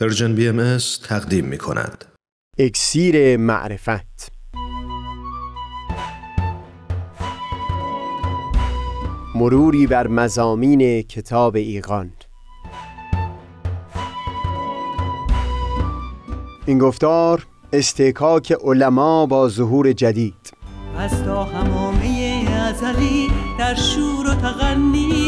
Persian BM تقدیم می کند. اکسیر معرفت. مروری بر مضامین کتاب ایقان این گفتار اصطکاک علما با ظهور جدید. از تا حمامه ازلی در شور و تغنیست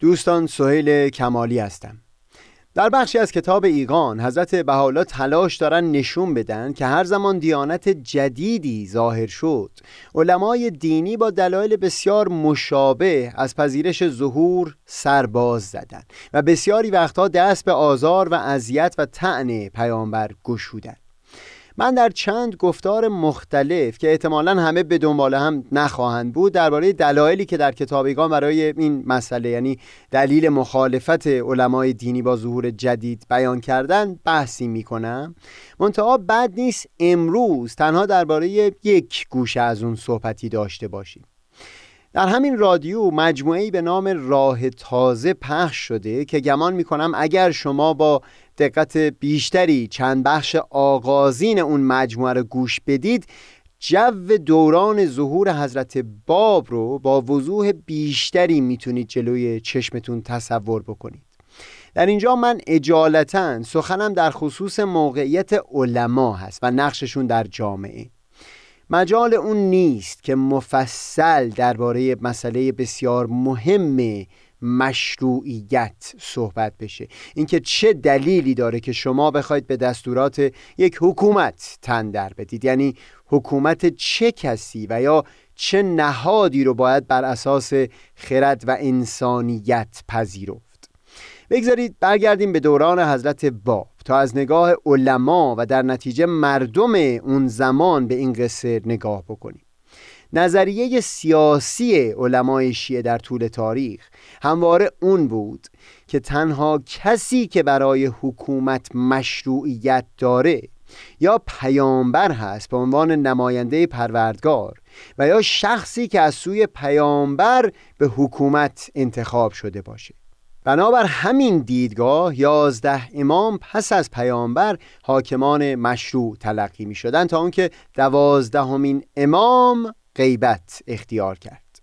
دوستان سهیل کمالی هستم. در بخشی از کتاب ایقان حضرت بهاءالله تلاش دارن نشون بدن که هر زمان دیانت جدیدی ظاهر شد علمای دینی با دلایل بسیار مشابه از پذیرش ظهور سرباز زدن و بسیاری وقتها دست به آزار و اذیت و طعن پیامبر گشودن. من در چند گفتار مختلف که احتمالا همه به دنبال هم نخواهند بود درباره دلایلی که در کتابیگان برای این مسئله یعنی دلیل مخالفت علمای دینی با ظهور جدید بیان کردن بحثی می‌کنم. منتها بد نیست امروز تنها درباره یک گوشه از اون صحبتی داشته باشیم. در همین رادیو مجموعه‌ای به نام راه تازه پخش شده که گمان می‌کنم اگر شما با دقت بیشتری چند بخش آغازین اون مجموعه رو گوش بدید جو دوران ظهور حضرت باب رو با وضوح بیشتری می‌تونید جلوی چشمتون تصور بکنید. در اینجا من اجالتا سخنم در خصوص موقعیت علما هست و نقششون در جامعه. مجال اون نیست که مفصل درباره مسئله بسیار مهم مشروعیت صحبت بشه. اینکه چه دلیلی داره که شما بخواید به دستورات یک حکومت تن در بدید. یعنی حکومت چه کسی و یا چه نهادی رو باید بر اساس خرد و انسانیت پذیرفت. بگذارید برگردیم به دوران حضرت باب. تا از نگاه علما و در نتیجه مردم اون زمان به این قصه نگاه بکنیم. نظریه سیاسی علمای شیعه در طول تاریخ همواره اون بود که تنها کسی که برای حکومت مشروعیت داره یا پیامبر هست به عنوان نماینده پروردگار و یا شخصی که از سوی پیامبر به حکومت انتخاب شده باشه. بنابر همین دیدگاه یازده امام پس از پیامبر حاکمان مشروع تلقی می شدن تا اونکه دوازدهمین امام غیبت اختیار کرد.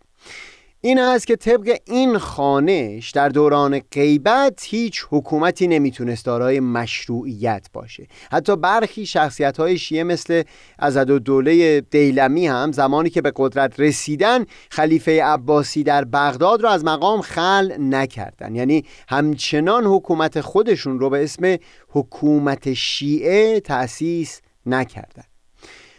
این است که طبق این خانش در دوران غیبت هیچ حکومتی نمی‌تونست دارای مشروعیت باشه. حتی برخی شخصیت های شیعه مثل دوله دیلمی هم زمانی که به قدرت رسیدن خلیفه عباسی در بغداد را از مقام خل نکردن. یعنی همچنان حکومت خودشون رو به اسم حکومت شیعه تأسیس نکردن.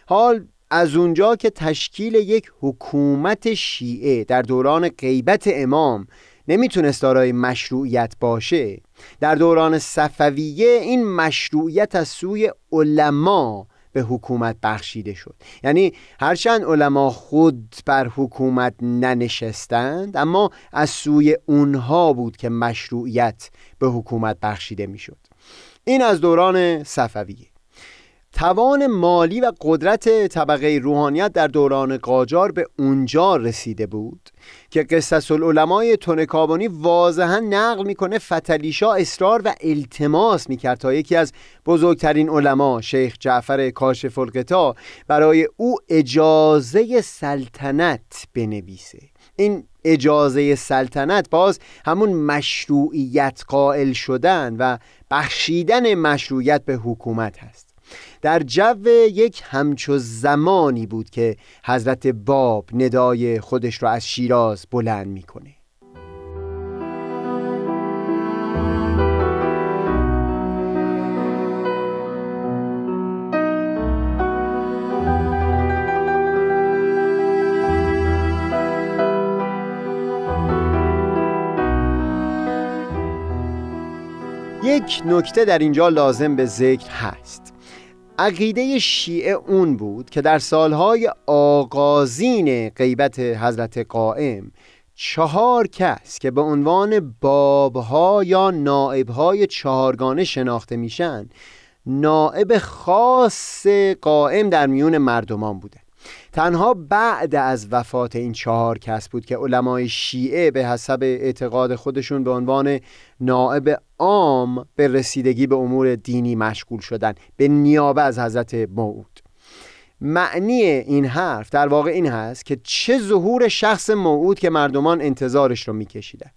حال از اونجا که تشکیل یک حکومت شیعه در دوران غیبت امام نمی‌تونست دارای مشروعیت باشه در دوران صفویه این مشروعیت از سوی علما به حکومت بخشیده شد. یعنی هرچند علما خود بر حکومت ننشستند اما از سوی اونها بود که مشروعیت به حکومت بخشیده می‌شد. این از دوران صفویه. توان مالی و قدرت طبقه روحانیت در دوران قاجار به اونجا رسیده بود که قصص العلمای تونکابانی واضحا نقل می‌کنه فتلیشا اصرار و التماس می‌کرد تا یکی از بزرگترین علما شیخ جعفر کاشف القطا برای او اجازه سلطنت بنویسه. این اجازه سلطنت باز همون مشروعیت قائل شدن و بخشیدن مشروعیت به حکومت هست. در جو یک همچو زمانی بود که حضرت باب ندای خودش را از شیراز بلند می‌کنه. یک نکته در اینجا لازم به ذکر هست. عقیده شیعه اون بود که در سالهای آغازین غیبت حضرت قائم چهار کس که به عنوان بابها یا نائبهای چهارگانه شناخته میشن نائب خاص قائم در میون مردمان بوده. تنها بعد از وفات این چهار کس بود که علمای شیعه به حسب اعتقاد خودشون به عنوان نائب عام به رسیدگی به امور دینی مشغول شدن به نیابه از حضرت موعود. معنی این حرف در واقع این هست که چه ظهور شخص موعود که مردمان انتظارش رو میکشیدن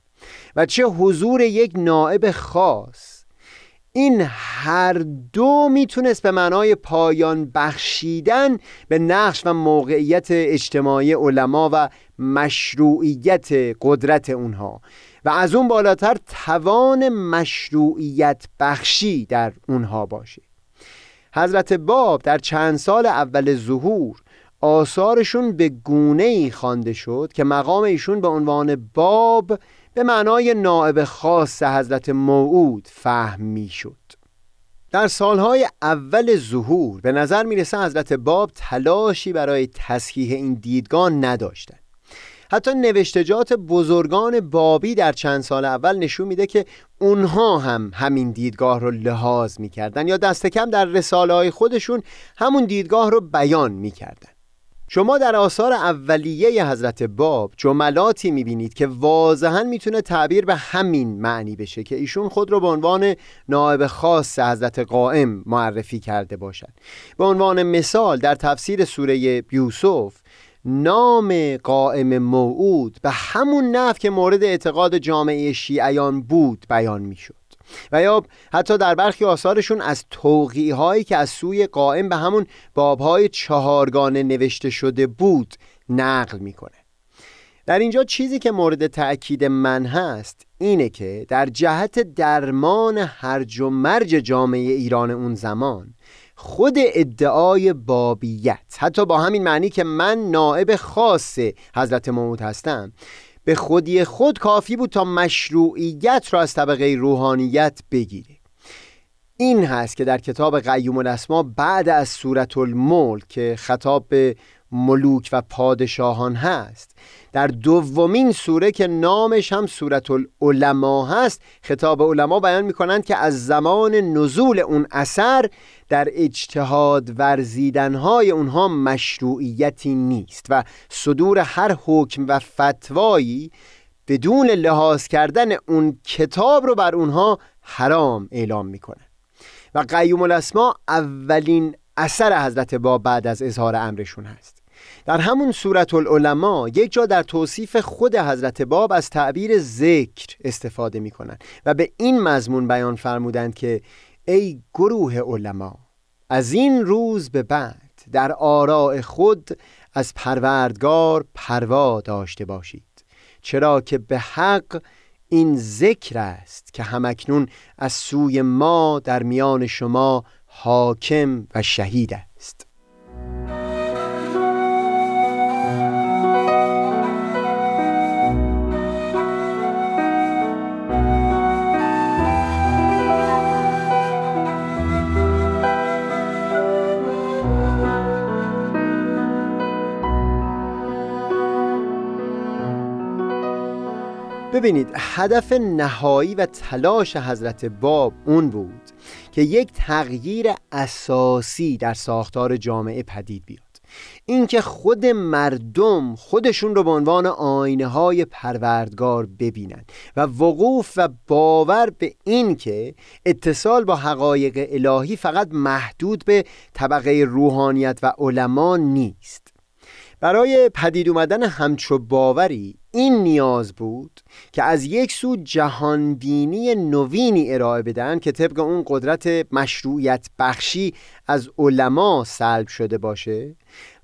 و چه حضور یک نائب خاص این هر دو می‌تونست به معنای پایان بخشیدن به نقش و موقعیت اجتماعی علما و مشروعیت قدرت اونها. و از اون بالاتر توان مشروعیت بخشی در اونها باشه. حضرت باب در چند سال اول ظهور آثارشون به گونه ای خوانده شد که مقام ایشون به عنوان باب به معنای نائب خاص حضرت موعود فهم می شد در سالهای اول ظهور به نظر می‌رسه حضرت باب تلاشی برای تصحیح این دیدگاه نداشتند. حتی نوشتجات بزرگان بابی در چند سال اول نشون میده که اونها هم همین دیدگاه رو لحاظ می‌کردن یا دست کم در رساله های خودشون همون دیدگاه رو بیان می‌کردن. شما در آثار اولیه حضرت باب جملاتی می‌بینید که واضحا می‌تونه تعبیر به همین معنی بشه که ایشون خود رو به عنوان نائب خاص حضرت قائم معرفی کرده باشد. به عنوان مثال در تفسیر سوره یوسف نام قائم موعود به همون نف که مورد اعتقاد جامعه شیعیان بود بیان می‌شد. و یا حتی در برخی آثارشون از توقیه هایی که از سوی قائم به همون بابهای چهارگانه نوشته شده بود نقل می‌کنه. در اینجا چیزی که مورد تأکید من هست اینه که در جهت درمان هرج و مرج جامعه ایران اون زمان خود ادعای بابیت حتی با همین معنی که من نائب خاص حضرت محمود هستم به خودی خود کافی بود تا مشروعیت را از طبقه روحانیت بگیره. این هست که در کتاب قیوم الاسما بعد از صورت الملک که خطاب به ملوک و پادشاهان هست. در دومین سوره که نامش هم سورت العلماء هست خطاب علما بیان می کنند که از زمان نزول اون اثر در اجتهاد ورزیدنهای اونها مشروعیتی نیست و صدور هر حکم و فتوایی بدون لحاظ کردن اون کتاب رو بر اونها حرام اعلام می‌کنه. و قیوم الاسما اولین اثر حضرت با بعد از اظهار امرشون هست. در همون صورت العلماء یک جا در توصیف خود حضرت باب از تعبیر ذکر استفاده می کنند و به این مضمون بیان فرمودند که ای گروه علما از این روز به بعد در آراء خود از پروردگار پروا داشته باشید چرا که به حق این ذکر است که همکنون از سوی ما در میان شما حاکم و شهید است. ببینید هدف نهایی و تلاش حضرت باب اون بود که یک تغییر اساسی در ساختار جامعه پدید بیاد. اینکه خود مردم خودشون رو به عنوان آینه های پروردگار ببینند و وقوف و باور به این که اتصال با حقایق الهی فقط محدود به طبقه روحانیت و علما نیست. برای پدید اومدن همچو باوری این نیاز بود که از یک سو جهانبینی نوینی ارائه بدن که طبق اون قدرت مشروعیت بخشی از علما سلب شده باشه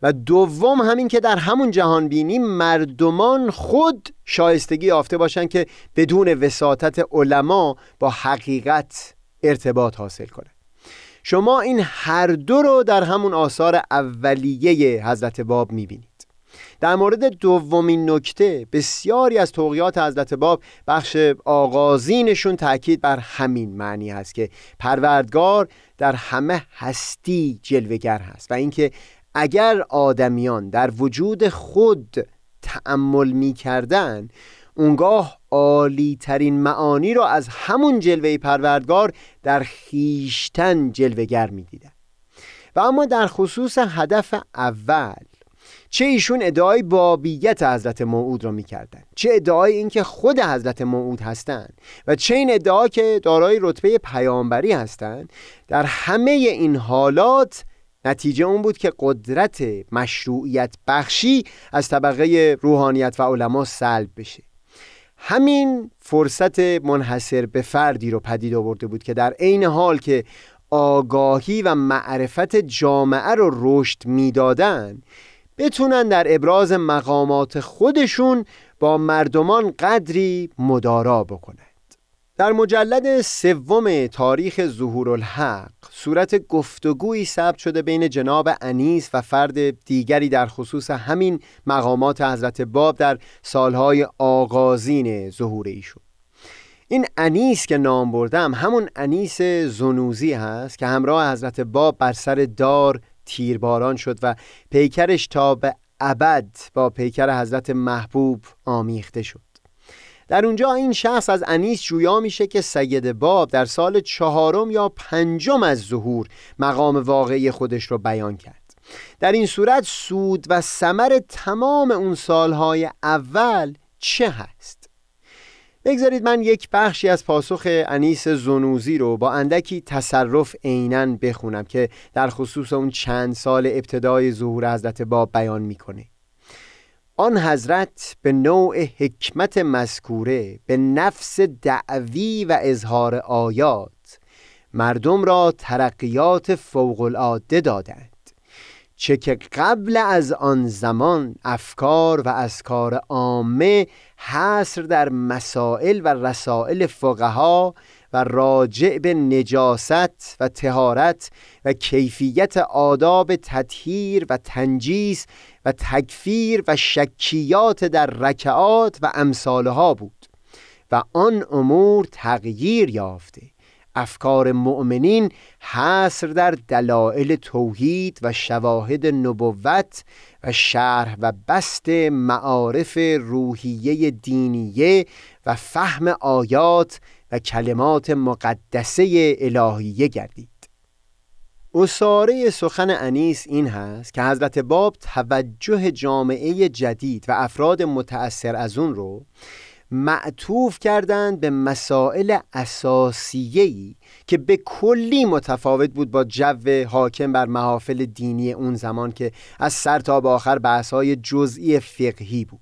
و دوم همین که در همون جهانبینی مردمان خود شایستگی یافته باشن که بدون وساطت علما با حقیقت ارتباط حاصل کنه شما این هر دو رو در همون آثار اولیه حضرت باب می‌بینید. در مورد دومین نکته بسیاری از توقیات حضرت باب بخش آغازینشون تاکید بر همین معنی هست که پروردگار در همه هستی جلوگر هست و اینکه اگر آدمیان در وجود خود تأمل می کردن اونگاه عالی ترین معانی را از همون جلوه پروردگار در خیشتن جلوگر می دیدن. و اما در خصوص هدف اول چه ایشون ادعای بابیت حضرت موعود را می‌کردند چه ادعای اینکه خود حضرت موعود هستند و چه این ادعا که دارای رتبه پیامبری هستند در همه این حالات نتیجه اون بود که قدرت مشروعیت بخشی از طبقه روحانیت و علما سلب بشه. همین فرصت منحصر به فردی رو پدید آورده بود که در عین حال که آگاهی و معرفت جامعه رو رشد می‌دادن بتونن در ابراز مقامات خودشون با مردمان قدری مدارا بکنند. در مجلد سوم تاریخ ظهور الحق صورت گفتگویی ثبت شده بین جناب انیس و فرد دیگری در خصوص همین مقامات حضرت باب در سالهای آغازین ظهور ایشون این انیس که نام بردم همون انیس زنوزی هست که همراه حضرت باب بر سر دار تیرباران شد و پیکرش تا به ابد با پیکر حضرت محبوب آمیخته شد در اونجا این شخص از انیس جویا میشه که سید باب در سال چهارم یا پنجم از ظهور مقام واقعی خودش رو بیان کرد در این صورت سود و ثمر تمام اون سالهای اول چه هست؟ بگذارید من یک بخشی از پاسخ انیس زنوزی رو با اندکی تصرف عینا بخونم که در خصوص اون چند سال ابتدای ظهور حضرت باب بیان می‌کنه. آن حضرت به نوع حکمت مذکوره به نفس دعوی و اظهار آیات مردم را ترقیات فوق العاده دادند. چه که قبل از آن زمان افکار و ازکار عامه حصر در مسائل و رسائل فقها و راجع به نجاست و تهارت و کیفیت آداب تطهیر و تنجیس و تکفیر و شکیات در رکعات و امثالها بود و آن امور تغییر یافته. افکار مؤمنین حصر در دلایل توحید و شواهد نبوت و شرح و بست معارف روحیه دینیه و فهم آیات و کلمات مقدسه الهیه گردید. اصاره سخن انیس این هست که حضرت باب توجه جامعه جدید و افراد متأثر از اون رو معطوف کردند به مسائل اساسیه‌ای که به کلی متفاوت بود با جو حاکم بر محافل دینی اون زمان که از سر تا به آخر بحث‌های جزئی فقهی بود.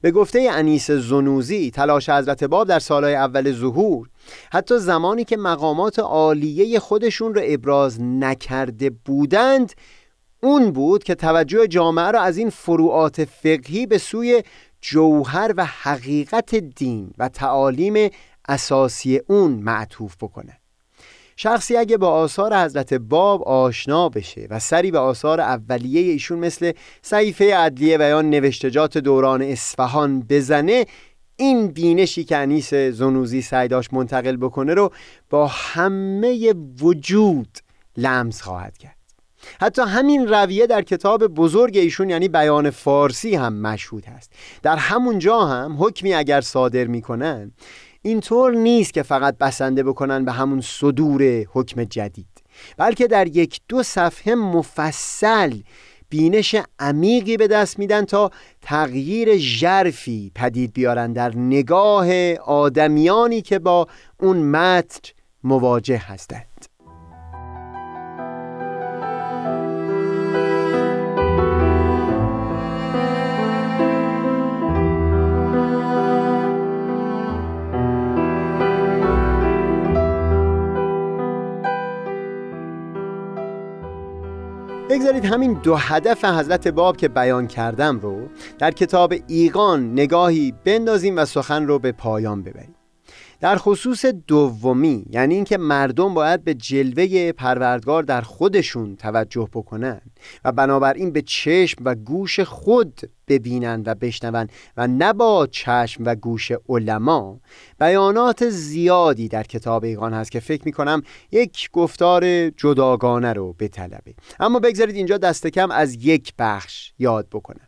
به گفته انیس زنوزی تلاش حضرت باب در سالهای اول ظهور حتی زمانی که مقامات عالیه خودشون را ابراز نکرده بودند اون بود که توجه جامعه را از این فروعات فقهی به سوی جوهر و حقیقت دین و تعالیم اساسی اون معطوف بکنه. شخصی اگه با آثار حضرت باب آشنا بشه و سری به آثار اولیه ایشون مثل صحیفه عدلیه و یا نوشتجات دوران اصفهان بزنه این بینشی که انیس زنوزی سعی منتقل بکنه رو با همه وجود لمس خواهد کرد. حتی همین رویه در کتاب بزرگ ایشون یعنی بیان فارسی هم مشهود هست. در همون جا هم حکمی اگر صادر می‌کنن اینطور نیست که فقط بسنده بکنن به همون صدور حکم جدید بلکه در یک دو صفحه مفصل بینش عمیقی به دست میدن تا تغییر ژرفی پدید بیارن در نگاه آدمیانی که با اون متن مواجه هستند. بگذارید همین دو هدف حضرت باب که بیان کردم رو در کتاب ایقان نگاهی بندازیم و سخن رو به پایان ببریم. در خصوص دومی یعنی اینکه مردم باید به جلوه پروردگار در خودشون توجه بکنن و بنابراین به چشم و گوش خود ببینند و بشنوند و نه با چشم و گوش علما. بیانات زیادی در کتاب ایقان هست که فکر می کنم یک گفتار جداگانه رو بطلبه اما بگذارید اینجا دست کم از یک بخش یاد بکنم.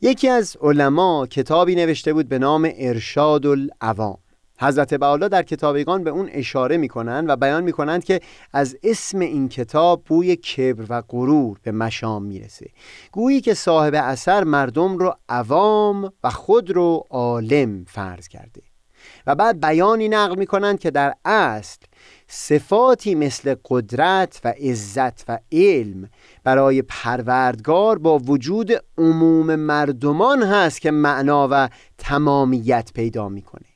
یکی از علما کتابی نوشته بود به نام ارشاد العوام حضرت بعالا در کتابیگان به اون اشاره می‌کنند و بیان می‌کنند که از اسم این کتاب بوی کبر و غرور به مشام می‌رسه. گویی که صاحب اثر مردم رو عوام و خود رو عالم فرض کرده. و بعد بیانی نقل می‌کنند که در اصل صفاتی مثل قدرت و عزت و علم برای پروردگار با وجود عموم مردمان هست که معنا و تمامیت پیدا می‌کنه.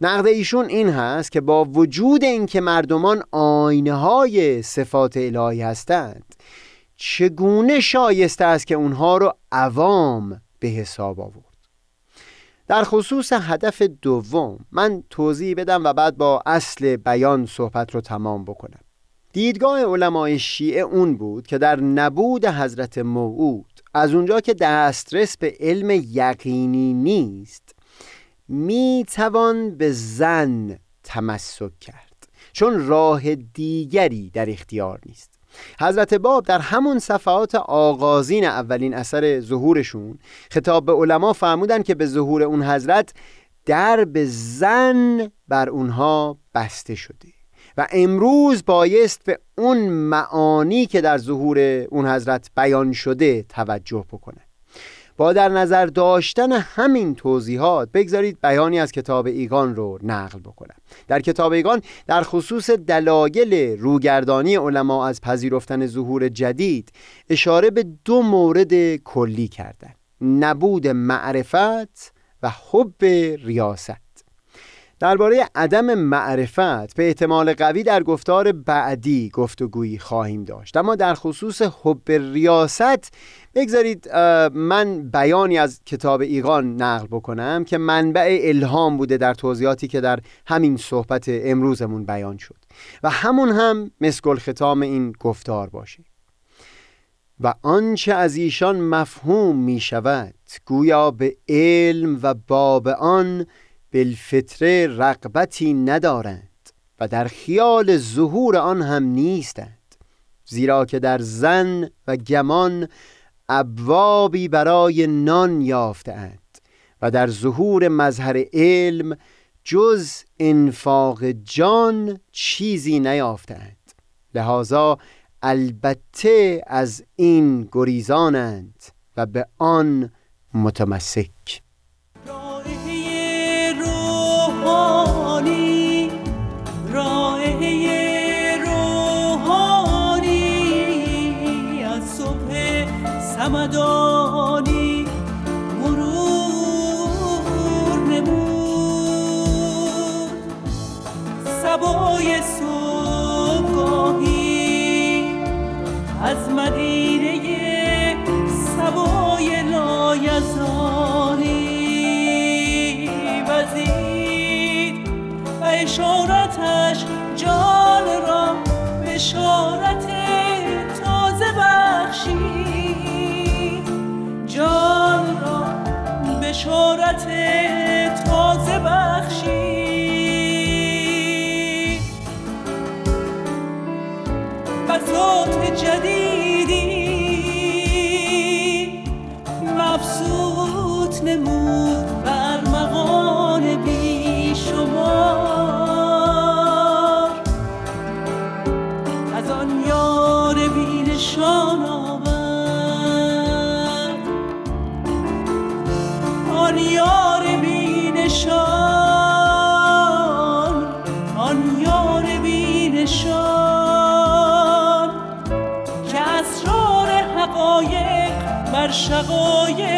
نقد ایشون این هست که با وجود اینکه مردمان آینه های صفات الهی هستند چگونه شایسته است که اونها رو عوام به حساب آورد؟ در خصوص هدف دوم من توضیح بدم و بعد با اصل بیان صحبت رو تمام بکنم. دیدگاه علمای شیعه اون بود که در نبود حضرت موعود از اونجا که دسترس به علم یقینی نیست می توان به زن تمسک کرد چون راه دیگری در اختیار نیست. حضرت باب در همون صفحات آغازین اولین اثر ظهورشون خطاب به علما فرمودن که به ظهور اون حضرت در به زن بر اونها بسته شده و امروز بایست به اون معانی که در ظهور اون حضرت بیان شده توجه بکنه. با در نظر داشتن همین توضیحات بگذارید بیانی از کتاب ایگان رو نقل بکنم. در کتاب ایگان در خصوص دلایل روگردانی علما از پذیرفتن ظهور جدید اشاره به دو مورد کلی کردن نبود معرفت و حب ریاست. درباره عدم معرفت به احتمال قوی در گفتار بعدی گفتگویی خواهیم داشت. اما در خصوص حب ریاست بگذارید من بیانی از کتاب ایقان نقل بکنم که منبع الهام بوده در توضیحاتی که در همین صحبت امروزمون بیان شد. و همون هم مسکل ختام این گفتار باشه. و آنچه از ایشان مفهوم می شود گویا به علم و باب آن بالفطره رقبتی ندارند و در خیال ظهور آن هم نیستند زیرا که در زن و گمان ابوابی برای نان یافتند و در ظهور مظهر علم جز انفاق جان چیزی نیافتند لحاظا البته از این گریزانند و به آن متمسک. سمدانی مرور نمود سبای صبحگاهی از مدینه سبای لایزانی شقایق